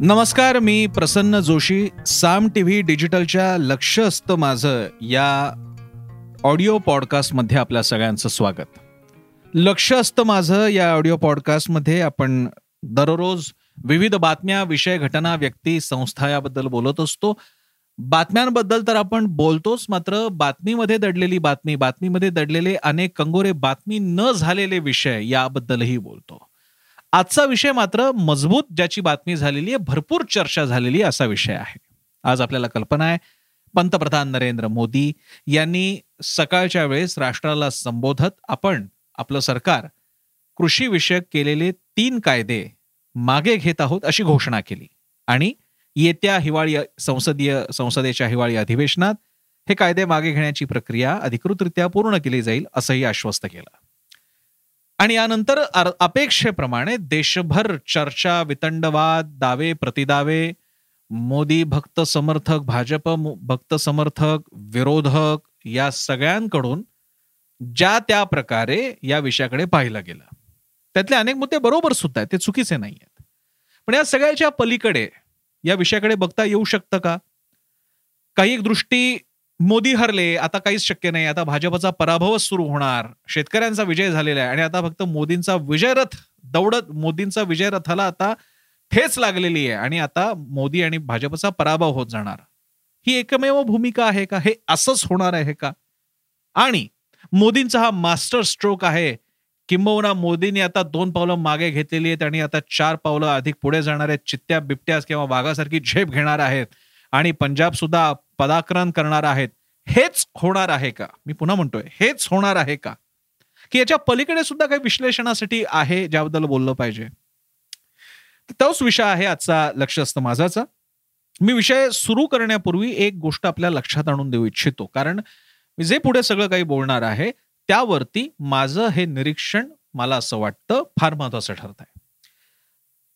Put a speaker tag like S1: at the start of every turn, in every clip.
S1: नमस्कार मी Prasanna Joshi Saam T V डिजिटलच्या लक्ष असतं माझं या ऑडिओ पॉडकास्टमध्ये आपल्या सगळ्यांचं स्वागत. लक्ष असतं माझं या ऑडिओ पॉडकास्टमध्ये आपण दररोज विविध बातम्या विषय घटना व्यक्ती संस्था याबद्दल बोलत असतो. बातम्यांबद्दल तर आपण बोलतोच मात्र बातमीमध्ये दडलेली बातमी बातमीमध्ये दडलेले अनेक कंगोरे बातमी न झालेले विषय याबद्दलही बोलतो. आजचा विषय मात्र मजबूत ज्याची बातमी झालेली आहे भरपूर चर्चा झालेली असा विषय आहे. आज आपल्याला कल्पना आहे पंतप्रधान नरेंद्र मोदी यांनी सकाळच्या वेळेस राष्ट्राला संबोधत आपण आपलं सरकार कृषीविषयक केलेले तीन कायदे मागे घेत आहोत अशी घोषणा केली. आणि येत्या हिवाळी संसदीय संसदेच्या हिवाळी अधिवेशनात हे कायदे मागे घेण्याची प्रक्रिया अधिकृतरित्या पूर्ण केली जाईल असंही आश्वस्त केलं. आणि यानंतर अपेक्षेप्रमाणे देशभर चर्चा वितंडवाद दावे प्रतिदावे मोदी भक्त समर्थक भाजप भक्त समर्थक विरोधक या सगळ्यांकडून ज्या त्या प्रकारे या विषयाकडे पाहिलं गेलं. त्यातले अनेक मुद्दे बरोबर सुद्धा आहेत ते चुकीचे नाही आहेत. पण या सगळ्याच्या पलीकडे या विषयाकडे बघता येऊ शकतं का? काही एक दृष्टी मोदी हरले आता काहीच शक्य नाही. आता भाजपचा पराभवच सुरू होणार. शेतकऱ्यांचा विजय झालेला आहे. आणि आता फक्त मोदींचा विजयरथ दौडत मोदींचा विजयरथाला आता ठेच लागलेली आहे. आणि आता मोदी आणि भाजपचा पराभव होत जाणार. ही एकमेव भूमिका आहे का? हे असंच होणार आहे का? आणि मोदींचा हा मास्टर स्ट्रोक आहे. किंबहुना मोदींनी आता दोन पावलं मागे घेतलेली आहेत आणि आता चार पावलं अधिक पुढे जाणार आहेत. चित्त्या बिबट्यास किंवा वाघासारखी झेप घेणार आहेत. आणि पंजाब सुद्धा पदाक्रमण करणार आहेत हेच होणार आहे का? मी पुन्हा म्हणतोय हेच होणार आहे का? की याच्या पलीकडे सुद्धा काही विश्लेषणासाठी आहे ज्याबद्दल बोललं पाहिजे. तोच विषय आहे आजचा लक्ष असतं माझाचा. मी विषय सुरू करण्यापूर्वी एक गोष्ट आपल्या लक्षात आणून देऊ इच्छितो. कारण मी जे पुढे सगळं काही बोलणार आहे त्यावरती माझं हे निरीक्षण मला असं वाटतं फार महत्वाचं ठरत आहे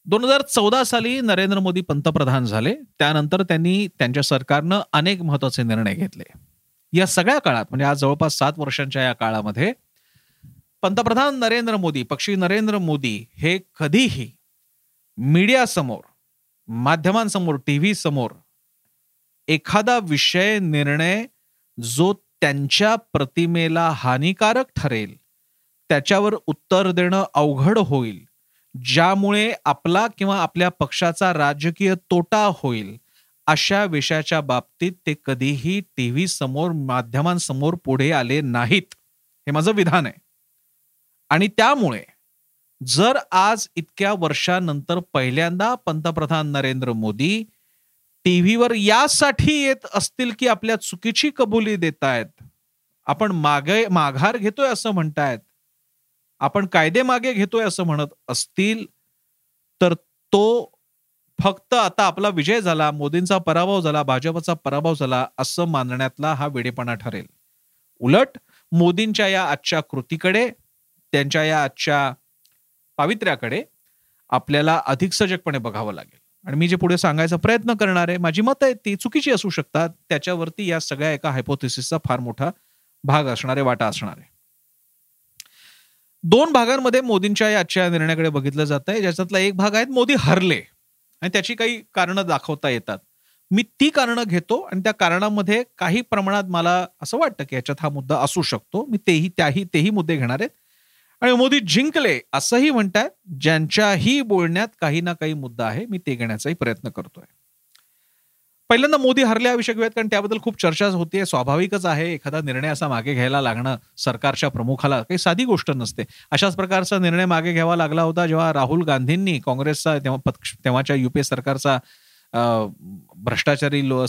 S1: दोन हजार चौदा साली नरेंद्र मोदी पंतप्रधान झाले. त्यानंतर त्यांनी त्यांच्या सरकारनं अनेक महत्त्वाचे निर्णय घेतले. या सगळ्या काळात म्हणजे आज जवळपास सात वर्षांच्या या काळामध्ये पंतप्रधान नरेंद्र मोदी पक्षी नरेंद्र मोदी हे कधीही मीडियासमोर माध्यमांसमोर टीव्ही समोर एखादा विषय निर्णय जो त्यांच्या प्रतिमेला हानिकारक ठरेल त्याच्यावर उत्तर देणं अवघड होईल ज्यामुळे आपला किंवा आपल्या पक्षाचा राजकीय तोटा होईल अशा विषयाच्या बाबतीत ते कधीही टीव्ही समोर माध्यमांसमोर पुढे आले नाहीत. हे माझं विधान आहे. आणि त्यामुळे जर आज इतक्या वर्षानंतर पहिल्यांदा पंतप्रधान नरेंद्र मोदी टीव्हीवर यासाठी येत असतील की आपल्या चुकीची कबुली देत आहेत आपण मागे माघार घेतोय असं म्हणतायत आपण कायदे मागे घेतोय असं म्हणत असतील तर तो फक्त आता आपला विजय झाला मोदींचा पराभव झाला भाजपचा पराभव झाला असं मानण्यातला हा वेडेपणा ठरेल. उलट मोदींच्या या आजच्या कृतीकडे त्यांच्या या आजच्या पावित्र्याकडे आपल्याला अधिक सजगपणे बघावं लागेल. आणि मी जे पुढे सांगायचा प्रयत्न करणार आहे माझी मतं आहेत ती चुकीची असू शकतात त्याच्यावरती या सगळ्या एका हायपोथिसिसचा फार मोठा भाग असणारे वाटा असणार. आहे दोन भागांमध्ये मोदींच्या या आजच्या निर्णयाकडे बघितलं जात आहे ज्याच्यातला एक भाग आहे मोदी हरले. आणि त्याची काही कारणं दाखवता येतात. मी ती कारणं घेतो आणि त्या कारणामध्ये काही प्रमाणात मला असं वाटतं की याच्यात हा मुद्दा असू शकतो. मी तेही त्याही तेही मुद्दे घेणार आहेत. आणि मोदी जिंकले असंही म्हणतात ज्यांच्याही बोलण्यात काही ना काही मुद्दा आहे मी ते घेण्याचाही प्रयत्न करतोय. पहिल्यांदा मोदी हरले विषय घेऊयात कारण त्याबद्दल खूप चर्चा होतीये. स्वाभाविकच आहे एखादा निर्णय असा मागे घ्यायला लागणं सरकारच्या प्रमुखाला काही साधी गोष्ट नसते. अशाच प्रकारचा निर्णय मागे घ्यावा लागला होता जेव्हा राहुल गांधींनी काँग्रेसचा तेव्हा पक्ष तेव्हाच्या युपीए सरकारचा भ्रष्टाचारी लो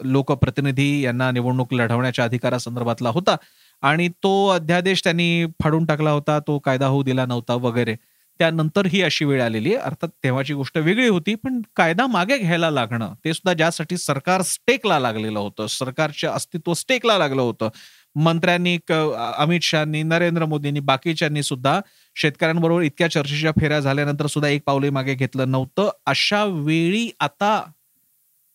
S1: लोकप्रतिनिधी यांना निवडणूक लढवण्याच्या अधिकारासंदर्भातला होता. आणि तो अध्यादेश त्यांनी फाडून टाकला होता तो कायदा होऊ दिला नव्हता वगैरे. त्यानंतर ही अशी वेळ आलेली आहे. अर्थात तेव्हाची गोष्ट वेगळी होती पण कायदा मागे घ्यायला लागणं ते सुद्धा ज्यासाठी सरकार स्टेकला लागलेलं होतं सरकारचे अस्तित्व स्टेकला लागलं होतं. मंत्र्यांनी अमित शहानी नरेंद्र मोदींनी बाकीच्यांनी सुद्धा शेतकऱ्यांबरोबर इतक्या चर्चेच्या फेऱ्या झाल्यानंतर सुद्धा एक पावले मागे घेतलं नव्हतं. अशा वेळी आता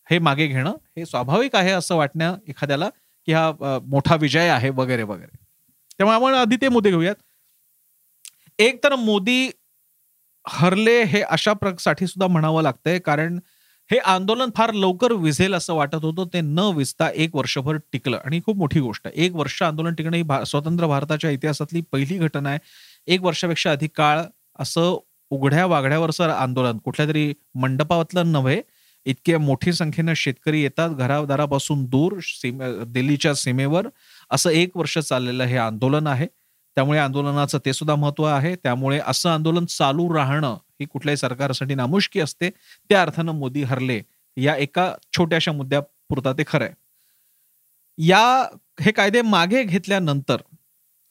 S1: हे मागे घेणं हे स्वाभाविक आहे असं वाटणं एखाद्याला की हा मोठा विजय आहे वगैरे वगैरे. त्यामुळे आपण आधी ते मुद्दे घेऊयात. एक तर मोदी हरले हे अशा साठी सुद्धा म्हणावं लागतंय कारण हे आंदोलन फार लवकर विझेल असं वाटत होतं ते न विजता एक वर्षभर टिकलं. आणि खूप मोठी गोष्ट आहे एक वर्ष आंदोलन टिकणं ही स्वतंत्र भारताच्या इतिहासातली पहिली घटना आहे. एक वर्षापेक्षा अधिक काळ असं उघड्या वाघड्यावरचं आंदोलन कुठल्या तरी मंडपातलं नव्हे इतक्या मोठी संख्येनं शेतकरी येतात घरादारापासून दूर सीमे दिल्लीच्या सीमेवर असं एक वर्ष चाललेलं हे आंदोलन आहे. त्यामुळे आंदोलनाचं ते सुद्धा महत्त्व आहे. त्यामुळे असं आंदोलन चालू राहणं ही कुठल्याही सरकारसाठी नामुष्की असते. त्या अर्थानं मोदी हरले या एका छोट्याशा मुद्द्यापुरता ते खरंय या हे कायदे मागे घेतल्यानंतर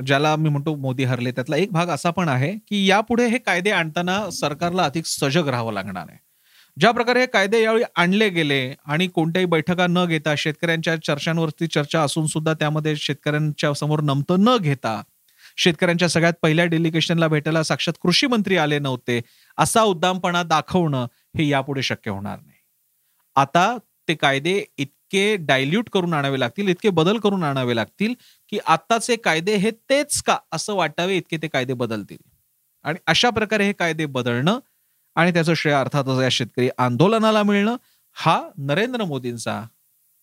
S1: ज्याला मी म्हणतो मोदी हरले त्यातला एक भाग असा पण आहे की यापुढे हे कायदे आणताना सरकारला अधिक सजग राहावं लागणार आहे. ज्या प्रकारे हे कायदे यावेळी आणले गेले आणि कोणत्याही बैठका न घेता शेतकऱ्यांच्या चर्चांवरती चर्चा असून सुद्धा त्यामध्ये शेतकऱ्यांच्या समोर नमतं न घेता शेतकऱ्यांच्या सगळ्यात पहिल्या डेलिगेशनला भेटायला साक्षात कृषी मंत्री आले नव्हते. असा उद्दामपणा दाखवणं हे यापुढे शक्य होणार नाही. आता ते कायदे इतके डायल्यूट करून आणावे लागतील इतके बदल करून आणावे लागतील की आत्ताचे कायदे हे तेच का असं वाटावे इतके ते कायदे बदलतील. आणि अशा प्रकारे हे कायदे बदलणं आणि त्याचं श्रेय अर्थातच या शेतकरी आंदोलनाला मिळणं हा नरेंद्र मोदींचा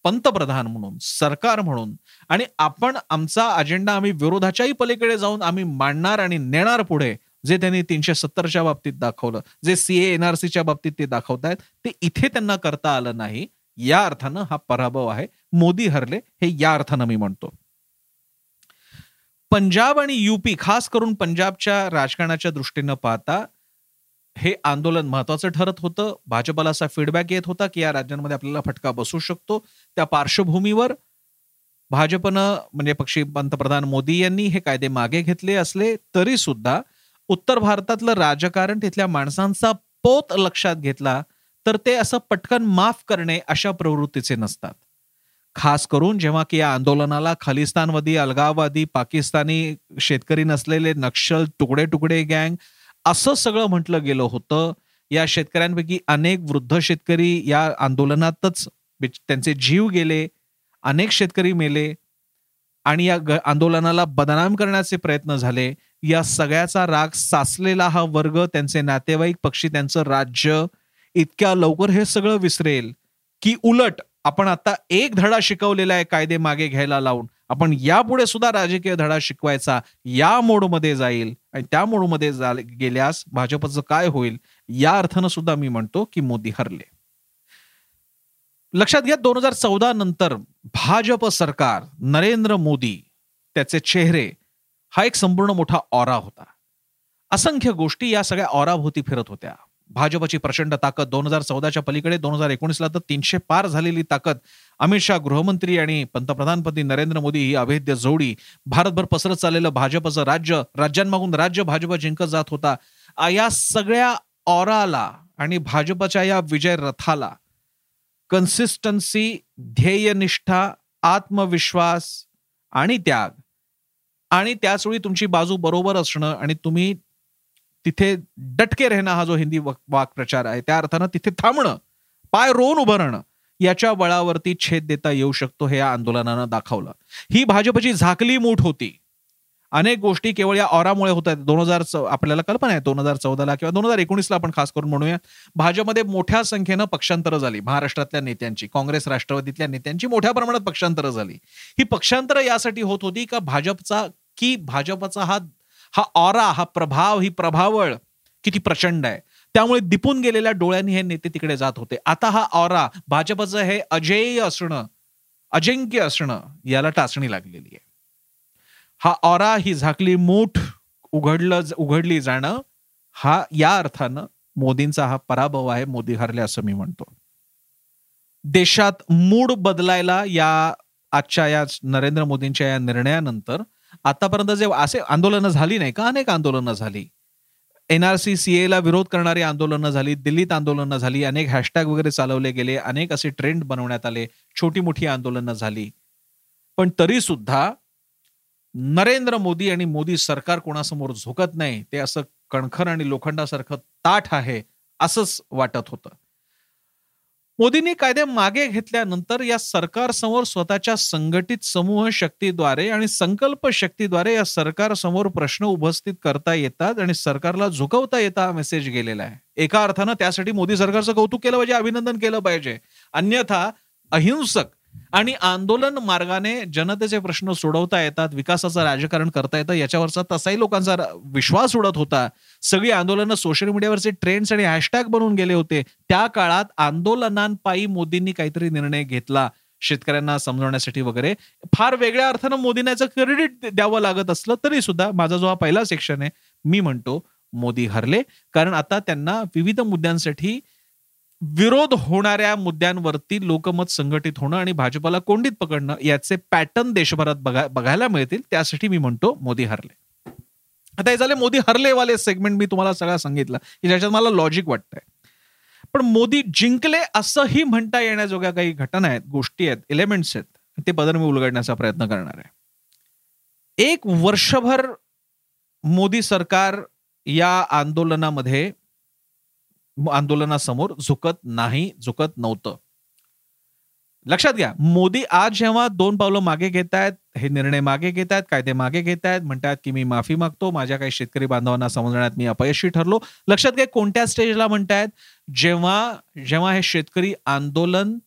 S1: पंतप्रधान म्हणून सरकार म्हणून आणि आपण आमचा अजेंडा आम्ही विरोधाच्याही पलीकडे जाऊन आम्ही मांडणार आणि नेणार पुढे जे त्यांनी तीनशे सत्तरच्या बाबतीत दाखवलं जे सीए एनआरसीच्या बाबतीत ते दाखवतायत ते इथे त्यांना करता आलं नाही. या अर्थानं हा पराभव आहे. मोदी हरले हे या अर्थानं मी म्हणतो. पंजाब आणि युपी खास करून पंजाबच्या राजकारणाच्या दृष्टीनं पाहता हे आंदोलन महत्वाचं ठरत होतं. भाजपला असा फीडबॅक येत होता की या राज्यांमध्ये आपल्याला फटका बसू शकतो. त्या पार्श्वभूमीवर भाजपनं म्हणजे पक्षी पंतप्रधान मोदी यांनी हे कायदे मागे घेतले असले तरी सुद्धा उत्तर भारतातलं राजकारण तिथल्या माणसांचा पोत लक्षात घेतला तर ते असं पटकन माफ करणे अशा प्रवृत्तीचे नसतात. खास करून जेव्हा की या आंदोलनाला खालिस्तानवादी अलगाववादी पाकिस्तानी शेतकरी नसलेले नक्षल तुकडे तुकडे गँग असं सगळं म्हटलं गेलं होतं. या शेतकऱ्यांपैकी अनेक वृद्ध शेतकरी या आंदोलनातच त्यांचे जीव गेले अनेक शेतकरी मेले आणि या आंदोलनाला बदनाम करण्याचे प्रयत्न झाले. या सगळ्याचा राग साचलेला हा वर्ग त्यांचे नातेवाईक पक्षी त्यांचं राज्य इतक्या लवकर हे सगळं विसरेल. की उलट आपण आता एक धडा शिकवलेला आहे कायदे मागे घ्यायला लावून. आपण यापुढे सुद्धा राजकीय धडा शिकवायचा या मोडमध्ये जाईल आणि त्या मोडमध्ये गेल्यास भाजपचं काय होईल? या अर्थानं सुद्धा मी म्हणतो की मोदी हरले. लक्षात घ्या दोन हजार चौदा नंतर भाजप सरकार नरेंद्र मोदी त्याचे चेहरे हा एक संपूर्ण मोठा ऑरा होता. असंख्य गोष्टी या सगळ्या ऑराभोवती फिरत होत्या. भाजपची प्रचंड ताकद. दोन हजार चौदाच्या पलीकडे दोन हजार एकोणीसला तर तीनशे पार झालेली ताकद. अमित शहा गृहमंत्री आणि पंतप्रधानपदी नरेंद्र मोदी ही अभेद्य जोडी. भारतभर पसरत चाललेलं भाजपचं राज्य राज्यांमागून राज्य भाजप जिंकत जात होता. या सगळ्या ऑराला आणि भाजपच्या या विजय रथाला कन्सिस्टन्सी ध्येयनिष्ठा आत्मविश्वास आणि त्याग. आणि त्याचवेळी तुमची बाजू बरोबर असणं आणि तुम्ही तिथे डटके राहणं हा जो हिंदी वाक्प्रचार आहे त्या अर्थानं तिथे थांबणं पाय रोवून उभं राहणं याच्या बळावरती छेद देता येऊ शकतो हे या आंदोलनानं दाखवलं. ही भाजपची झाकली मूठ होती. अनेक गोष्टी केवळ या ऑरामुळे होत आहेत. दोन हजार आपल्याला कल्पना आहे दोन हजार चौदाला किंवा दोन हजार एकोणीसला आपण खास करून म्हणूया भाजपमध्ये मोठ्या संख्येनं पक्षांतरं झाली. महाराष्ट्रातल्या नेत्यांची काँग्रेस राष्ट्रवादीतल्या नेत्यांची मोठ्या प्रमाणात पक्षांतरं झाली. ही पक्षांतरं यासाठी होत होती का भाजपचा की भाजपचा हा हा ऑरा हा प्रभाव ही प्रभावळ किती प्रचंड आहे. त्यामुळे दिपून गेलेल्या डोळ्यांनी हे नेते तिकडे जात होते. आता हा ऑरा भाजपचं हे अजेय असणं अजिंक्य असणं याला टाचणी लागलेली आहे. हा ऑरा ही झाकली मूठ उघडलं उघडली जाणं हा या अर्थानं मोदींचा हा पराभव आहे मोदी हरले असं मी म्हणतो. देशात मूड बदलायला या आजच्या या नरेंद्र मोदींच्या या निर्णयानंतर आतापर्यंत जे असे आंदोलनं झाली नाही का? अनेक आंदोलनं झाली. एनआरसी सीएला विरोध करणारी आंदोलनं झाली दिल्लीत आंदोलनं झाली अनेक हॅशटॅग वगैरे चालवले गेले अनेक असे ट्रेंड बनवण्यात आले छोटी मोठी आंदोलनं झाली. पण तरी सुद्धा नरेंद्र मोदी आणि मोदी सरकार कोणासमोर झोकत नाही ते असं कणखर आणि लोखंडासारखं ताठ आहे असंच वाटत होतं. मोदींनी कायदे मागे घेतल्यानंतर या सरकारसमोर स्वतःच्या संघटित समूह शक्तीद्वारे आणि संकल्प शक्तीद्वारे या सरकारसमोर प्रश्न उपस्थित करता येतात आणि सरकारला झुकवता येता हा मेसेज गेलेला आहे. एका अर्थानं त्यासाठी मोदी सरकारचं कौतुक केलं पाहिजे अभिनंदन केलं पाहिजे. अन्यथा अहिंसक आणि आंदोलन मार्गाने जनतेचे प्रश्न सोडवता येतात विकासाचं राजकारण करता येतं याच्यावरचा तसाही लोकांचा विश्वास उडत होता. सगळी आंदोलनं सोशल मीडियावरचे ट्रेंड्स आणि हॅशटॅग बनून गेले होते. त्या काळात आंदोलनांपायी मोदींनी काहीतरी निर्णय घेतला शेतकऱ्यांना समजवण्यासाठी वगैरे. फार वेगळ्या अर्थानं मोदींना क्रेडिट द्यावं लागत असलं तरी सुद्धा माझा जो हा पहिला सेक्शन आहे मी म्हणतो मोदी हरले. कारण आता त्यांना विविध मुद्द्यांसाठी विरोध होणाऱ्या मुद्द्यांवरती लोकमत संघटित होणं आणि भाजपला कोंडीत पकडणं याचे पॅटर्न देशभरात बघायला मिळतील. त्यासाठी मी म्हणतो मोदी हरले. आता हे झाले मोदी हरलेवाले सेगमेंट मी तुम्हाला सगळं सांगितलं की ज्याच्यात मला लॉजिक वाटतंय. पण मोदी जिंकले असंही म्हणता येण्याजोग्या काही घटना आहेत गोष्टी आहेत एलिमेंट्स आहेत ते बदल मी उलगडण्याचा प्रयत्न करणार आहे. एक वर्षभर मोदी सरकार या आंदोलनामध्ये आंदोलनासमोर झुकत नाही झुकत नव्हतं. लक्षात घ्या मोदी आज जेव्हा दोन पावलं मागे घेत आहेत हे निर्णय मागे घेत आहेत कायदे मागे घेत आहेत म्हणतात की मी माफी मागतो माझ्या काही शेतकरी बांधवांना समजण्यात मी अपयशी ठरलो. लक्षात घ्या कोणत्या स्टेजला म्हणतायत? जेव्हा जेव्हा हे शेतकरी आंदोलन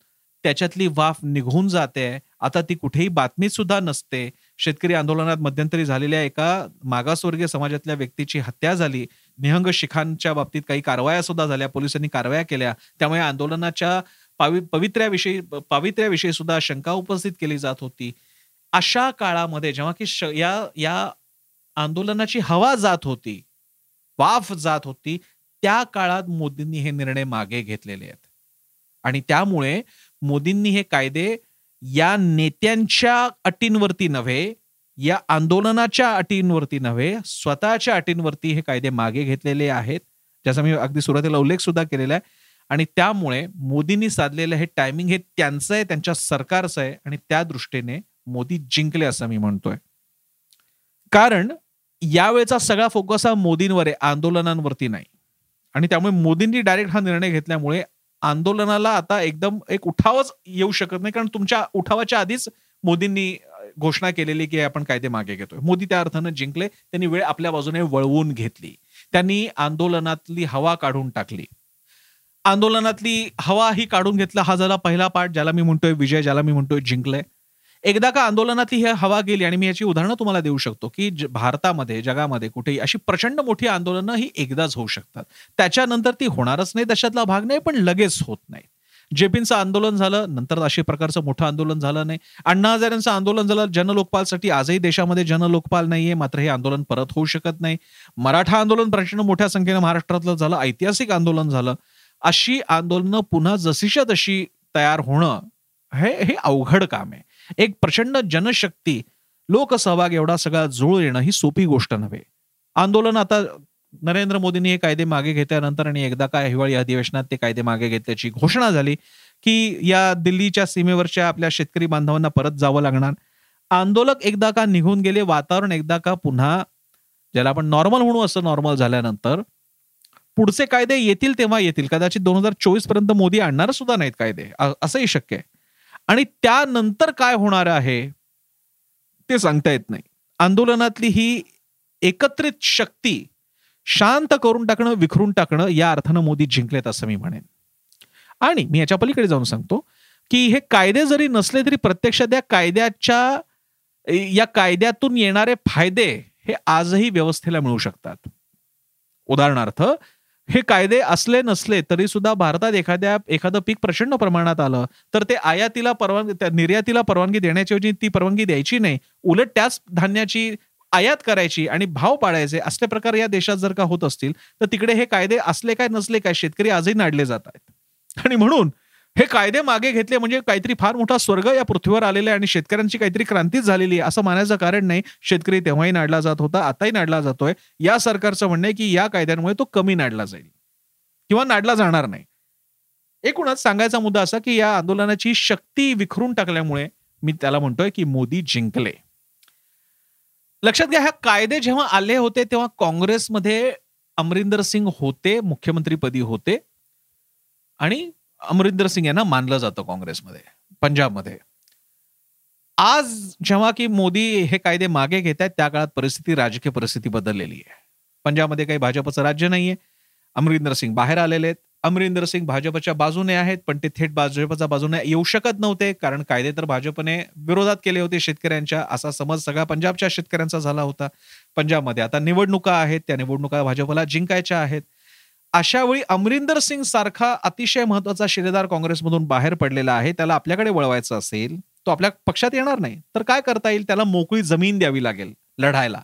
S1: त्याच्यातली वाफ निघून जाते आता ती कुठेही बातमी सुद्धा नसते. शेतकरी आंदोलनात मध्यंतरी झालेल्या एका मागासवर्गीय समाजातल्या व्यक्तीची हत्या झाली. निहंग शिखांच्या बाबतीत काही कारवाया सुद्धा झाल्या पोलिसांनी कारवाया केल्या. त्यामुळे आंदोलनाच्या पावि पवित्र्याविषयी पावित्र्याविषयी सुद्धा शंका उपस्थित केली जात होती. अशा काळामध्ये जेव्हा की या या आंदोलनाची हवा जात होती वाफ जात होती त्या काळात मोदींनी हे निर्णय मागे घेतलेले आहेत. आणि त्यामुळे मोदींनी हे कायदे या नेत्यांच्या अटींवरती नव्हे या आंदोलनाच्या अटींवरती नव्हे स्वतःच्या अटींवरती हे कायदे मागे घेतलेले आहेत ज्याचा मी अगदी सुरुवातीला उल्लेख सुद्धा केलेला आहे. आणि त्यामुळे मोदींनी साधलेलं हे टायमिंग हे त्यांचं आहे त्यांच्या सरकारचं आहे आणि त्या दृष्टीने मोदी जिंकले असं मी म्हणतोय. कारण यावेळेचा सगळा फोकस हा मोदींवर आहे आंदोलनांवरती नाही. आणि त्यामुळे मोदींनी डायरेक्ट हा निर्णय घेतल्यामुळे आंदोलनाला आता एकदम एक उठावच येऊ शकत नाही कारण तुमच्या उठावाच्या आधीच मोदींनी घोषणा केलेली की आपण कायदे मागे घेतोय. मोदी त्या अर्थानं जिंकले त्यांनी वेळ आपल्या बाजूने वळवून घेतली. त्यांनी आंदोलनातली हवा काढून टाकली. आंदोलनातली हवा ही काढून घेतला हा झाला पहिला पाठ ज्याला मी म्हणतोय विजय ज्याला मी म्हणतोय जिंकले. एकदा का आंदोलनातली ही हवा गेली आणि मी याची उदाहरणं तुम्हाला देऊ शकतो की भारतामध्ये जगामध्ये कुठेही अशी प्रचंड मोठी आंदोलनं ही एकदाच होऊ शकतात. त्याच्यानंतर ती होणारच नाही तशातला भाग नाही पण लगेच होत नाही जेपींचं आंदोलन झालं नंतर अशा प्रकारचं मोठं आंदोलन झालं नाही. अण्णा हजारांचं आंदोलन झालं जनलोकपालसाठी आजही देशामध्ये जनलोकपाल नाहीये मात्र हे आंदोलन परत होऊ शकत नाही. मराठा आंदोलन प्रचंड मोठ्या संख्येनं महाराष्ट्रातलं झालं ऐतिहासिक आंदोलन झालं. अशी आंदोलनं पुन्हा जशीच्या तशी तयार होणं हे हे अवघड काम आहे. एक प्रचंड जनशक्ती लोकसहभाग एवढा सगळा जुळ येणं ही सोपी गोष्ट नव्हे. आंदोलन आता नरेंद्र मोदींनी हे कायदे मागे घेतल्यानंतर आणि एकदा काय हिवाळी अधिवेशनात ते कायदे मागे घेतल्याची घोषणा झाली की या दिल्लीच्या सीमेवरच्या आपल्या शेतकरी बांधवांना परत जावं लागणार. आंदोलक एकदा का निघून गेले वातावरण एकदा का पुन्हा ज्याला आपण नॉर्मल म्हणू असं नॉर्मल झाल्यानंतर पुढचे कायदे येतील तेव्हा येतील. कदाचित दोन हजार चोवीसपर्यंत मोदी आणणार सुद्धा नाहीत कायदे. असंही शक्य आहे. आणि त्यानंतर काय होणार आहे ते सांगता येत नाही. आंदोलनातली ही एकत्रित शक्ती शांत करून टाकणं विखरून टाकणं या अर्थानं मोदी जिंकलेत असं मी म्हणेन. आणि मी याच्या पलीकडे जाऊन सांगतो की हे कायदे जरी नसले तरी प्रत्यक्षात या कायद्याच्या या कायद्यातून येणारे फायदे हे आजही व्यवस्थेला मिळू शकतात. उदाहरणार्थ हे कायदे असले नसले तरी सुद्धा भारतात एखाद्या एखादं पीक प्रचंड प्रमाणात आलं तर ते आयातीला परवानगी निर्यातीला परवानगी देण्याच्याऐवजी ती परवानगी द्यायची नाही. उलट त्याच धान्याची आयात करायची आणि भाव पाडायचे असले प्रकार या देशात जर का होत असतील तर तिकडे हे कायदे असले काय नसले काय शेतकरी आजही नाडले जात आहेत. आणि म्हणून हे कायदे मागे घेतले म्हणजे काहीतरी फार मोठा स्वर्ग या पृथ्वीवर आलेला आहे आणि शेतकऱ्यांची काहीतरी क्रांतीच झालेली आहे असं मानायचं कारण नाही. शेतकरी तेव्हाही नाडला जात होता आताही नाडला जातोय. या सरकारचं म्हणणं आहे की या कायद्यांमुळे तो कमी नाडला जाईल किंवा नाडला जाणार नाही. एकूणच सांगायचा मुद्दा असा की या आंदोलनाची शक्ती विखरून टाकल्यामुळे मी त्याला म्हणतोय की मोदी जिंकले. लक्षात घ्या ह्या कायदे जेव्हा आले होते तेव्हा काँग्रेसमध्ये अमरिंदर सिंग होते मुख्यमंत्रीपदी होते. आणि अमरिंदर सिंग यांना मानलं जातं काँग्रेसमध्ये पंजाबमध्ये. आज जेव्हा की मोदी हे कायदे मागे घेत आहेत त्या काळात परिस्थिती राजकीय परिस्थिती बदललेली आहे. पंजाबमध्ये काही भाजपचं राज्य नाहीये. अमरिंदर सिंग बाहेर आलेले आहेत. अमरिंदर सिंग भाजपच्या बाजूने आहेत पण ते थेट भाजपच्या बाजूने येऊ शकत नव्हते कारण कायदे तर भाजपने विरोधात केले होते शेतकऱ्यांच्या असा समज सगळा पंजाबच्या शेतकऱ्यांचा झाला होता पंजाबमध्ये. आता निवडणुका आहेत त्या निवडणुका भाजपला जिंकायच्या आहेत. अशा वेळी अमरिंदर सिंग सारखा अतिशय महत्त्वाचा शिलेदार काँग्रेसमधून बाहेर पडलेला आहे त्याला आपल्याकडे वळवायचं असेल तो आपल्या पक्षात येणार नाही. तर काय करता येईल? त्याला मोकळी जमीन द्यावी लागेल लढायला.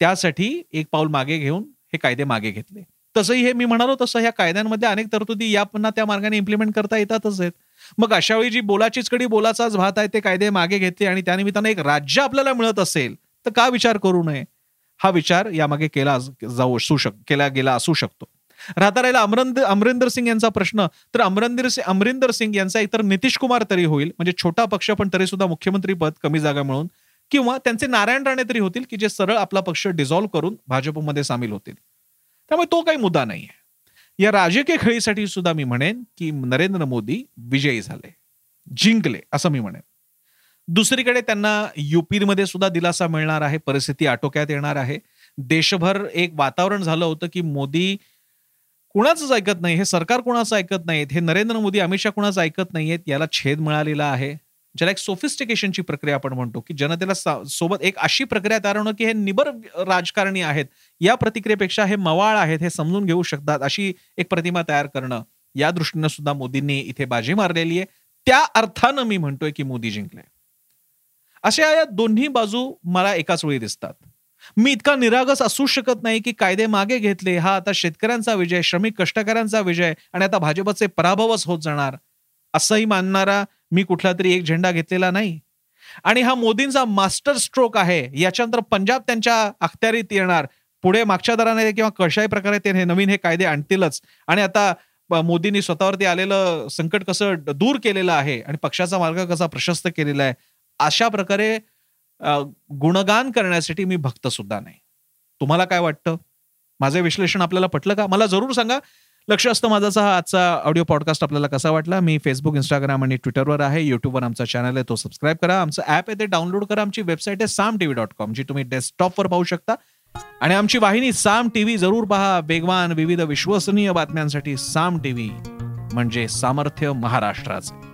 S1: त्यासाठी एक पाऊल मागे घेऊन हे कायदे मागे घेतले. तसंही हे मी म्हणालो तसं ह्या कायद्यांमध्ये अनेक तरतुदी या पुन्हा त्या मार्गाने इम्प्लिमेंट करता येतातच आहेत. मग अशा वेळी जी बोलाचीच कडी बोलाचाच भात आहे ते कायदे मागे घेतले आणि त्यानिमित्तानं एक राज्य आपल्याला मिळत असेल तर का विचार करू नये? हा विचार यामागे केला जाऊ असू शक केला गेला असू शकतो. राहता राहिला अमरिंद अमरिंदर सिंग यांचा प्रश्न तर अमरिंदर अमरिंदर सिंग यांचा इतर नितीश कुमार तरी होईल म्हणजे छोटा पक्ष पण तरी सुद्धा मुख्यमंत्री पद कमी जागा मिळून किंवा त्यांचे नारायण राणे तरी होतील की जे सरळ आपला पक्ष डिझॉल्व्ह करून भाजपमध्ये सामील होतील. त्यामुळे तो काही मुद्दा नाही आहे या राजकीय खेळीसाठी सुद्धा मी म्हणेन की नरेंद्र मोदी विजयी झाले. जिंकले असं मी म्हणेन. दुसरीकडे त्यांना युपीमध्ये सुद्धा दिलासा मिळणार आहे परिस्थिती आटोक्यात येणार आहे. देशभर एक वातावरण झालं होतं की मोदी कुणाचंच ऐकत नाही हे सरकार कुणाचं ऐकत नाहीत हे नरेंद्र मोदी अमित शहा कुणाचं ऐकत नाहीयेत याला छेद मिळालेला आहे. ज्याला एक सोफिस्टिकेशनची प्रक्रिया आपण म्हणतो की जनतेला सोबत एक अशी प्रक्रिया तयार होणं की हे निबर राजकारणी आहेत या प्रतिक्रियेपेक्षा हे मवाळ आहेत हे समजून घेऊ शकतात अशी एक प्रतिमा तयार करणं या दृष्टीनं सुद्धा मोदींनी इथे बाजी मारलेली आहे. त्या अर्थानं मी म्हणतोय की मोदी जिंकले. अशा या दोन्ही बाजू मला एकाच वेळी दिसतात. मी इतका निरागस असू शकत नाही की कायदे मागे घेतले हा आता शेतकऱ्यांचा विजय श्रमिक कष्टकऱ्यांचा विजय आणि आता भाजपचे पराभवच होत जाणार असंही मानणारा मी कुठला तरी एक झेंडा घेतलेला नाही. आणि हा मोदींचा मास्टर स्ट्रोक आहे याच्यानंतर पंजाब त्यांच्या अखत्यारीत येणार. पुढे मागच्या दराने किंवा कशाही प्रकारे ते हे नवीन हे कायदे आणतीलच. आणि आता मोदींनी स्वतःवरती आलेलं संकट कसं दूर केलेलं आहे आणि पक्षाचा मार्ग कसा प्रशस्त केलेला आहे अशा प्रकारे गुणगान करण्यासाठी मी भक्त सुद्धा नाही. तुम्हाला काय वाटतं? माझे विश्लेषण आपल्याला पटलं का? मला जरूर सांगा. लक्ष असतं माझाचा हा आजचा ऑडिओ पॉडकास्ट आपल्याला कसा वाटला? मी फेसबुक इंस्टाग्राम आणि ट्विटरवर आहे. युट्यूबवर आमचा चॅनल आहे. तो सबस्क्राईब करा. आमचं ऍप आहे ते डाउनलोड करा. आमची वेबसाईट आहे साम टीव्ही डॉट कॉम जी तुम्ही डेस्कटॉपवर पाहू शकता. आणि आमची वाहिनी साम टीव्ही जरूर पहा. वेगवान विविध विश्वसनीय बातम्यांसाठी साम टीव्ही म्हणजे सामर्थ्य महाराष्ट्राचे.